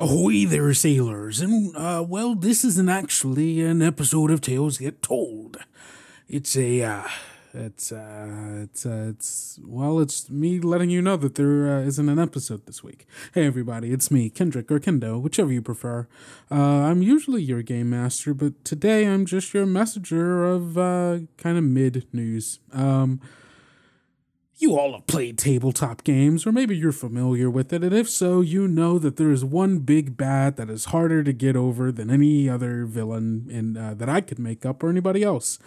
Ahoy there, sailors! And, uh, well, this isn't actually an episode of Tales Yet Told. It's a, uh, it's, uh, it's, uh, it's, well, it's me letting you know that there uh, isn't an episode this week. Hey, everybody, it's me, Kendrick or Kendo, whichever you prefer. Uh, I'm usually your game master, but today I'm just your messenger of, uh, kind of mid news. Um, you all have played tabletop games, or maybe you're familiar with it, and if so, you know that there is one big bad that is harder to get over than any other villain in, uh, that I could make up or anybody else,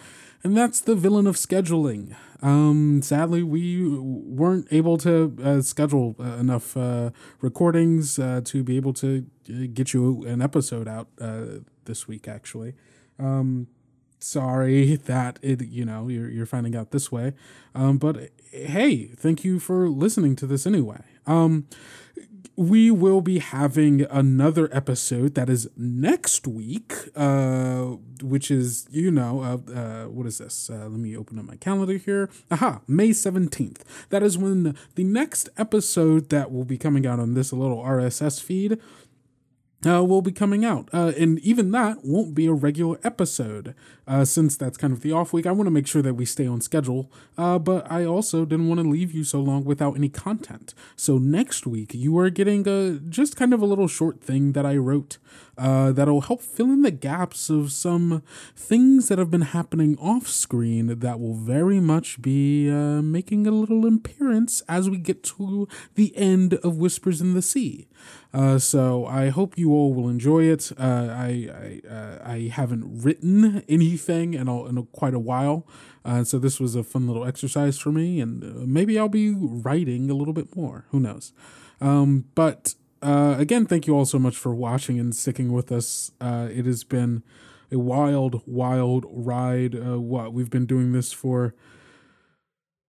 and that's the villain of scheduling. Um, sadly, we weren't able to uh, schedule uh, enough uh, recordings uh, to be able to uh, get you an episode out this week, actually. Um, sorry that it you know you're, you're finding out this way. Um, but hey thank you for listening to this anyway. Um, we will be having another episode that is next week uh, which is you know uh, uh, what is this? Uh, let me open up my calendar here. Aha may 17th that is when the next episode that will be coming out on this little rss feed uh, will be coming out. Uh, and even that won't be a regular episode uh, since that's kind of the off week. I want to make sure that we stay on schedule, uh, but I also didn't want to leave you so long without any content. So next week, you are getting a, just kind of a little short thing that I wrote uh, that'll help fill in the gaps of some things that have been happening off screen that will very much be uh, making a little appearance as we get to the end of Whispers in the Sea. Uh, so I hope you all will enjoy it. Uh, I I, uh, I haven't written anything in, a, in a, quite a while, uh, so this was a fun little exercise for me, and uh, maybe I'll be writing a little bit more. Who knows? Um, but uh, again, thank you all so much for watching and sticking with us. it has been a wild, wild ride. what we've been doing this for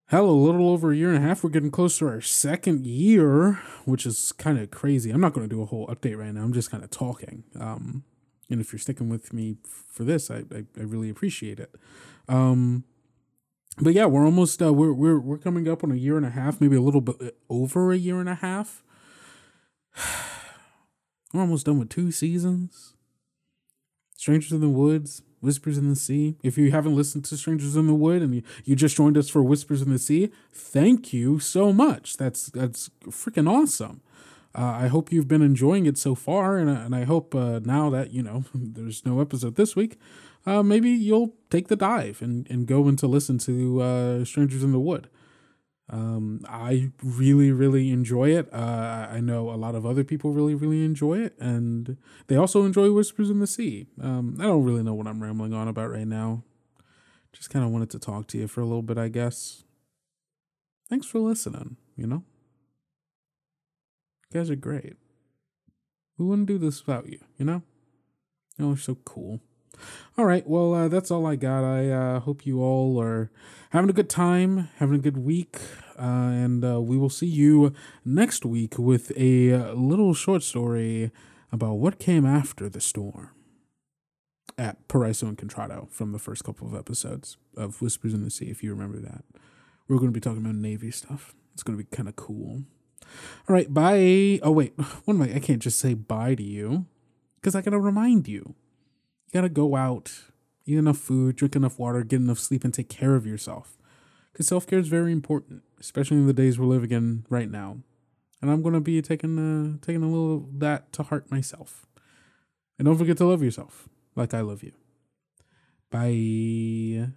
hell, a little over a year and a half. We're getting close to our second year, which is kind of crazy. I'm not going to do a whole update right now. I'm just kind of talking. Um, and if you're sticking with me for this, I, I, I really appreciate it. Um, but yeah, we're almost uh, we're we're we're coming up on a year and a half, maybe a little bit over a year and a half. we're almost done with two seasons. Strangers in the Woods, Whispers in the Sea. If you haven't listened to Strangers in the Wood and you, you just joined us for Whispers in the Sea, thank you so much. That's that's freaking awesome. Uh, I hope you've been enjoying it so far, and, and I hope uh, now that you know there's no episode this week, uh, maybe you'll take the dive and, and go in to listen to uh, Strangers in the Wood. Um, I really, really enjoy it. Uh, I know a lot of other people really, really enjoy it, and they also enjoy Whispers in the Sea. Um, I don't really know what I'm rambling on about right now. Just kind of wanted to talk to you for a little bit, I guess. Thanks for listening, you know? You guys are great. We wouldn't do this without you, you know? You're so cool. All right, well, uh, that's all I got. I uh, hope you all are having a good time, having a good week, uh, and uh, we will see you next week with a little short story about what came after the storm at Paraiso and Contrado from the first couple of episodes of Whispers in the Sea, if you remember that. We're going to be talking about Navy stuff. It's going to be kind of cool. All right, bye. Oh, wait, what am I? I can't just say bye to you because I got to remind you. You got to go out, eat enough food, drink enough water, get enough sleep, and take care of yourself. Because self care is very important, especially in the days we're living in right now. And I'm to be taking, uh, taking a little of that to heart myself. And don't forget to love yourself like I love you. Bye.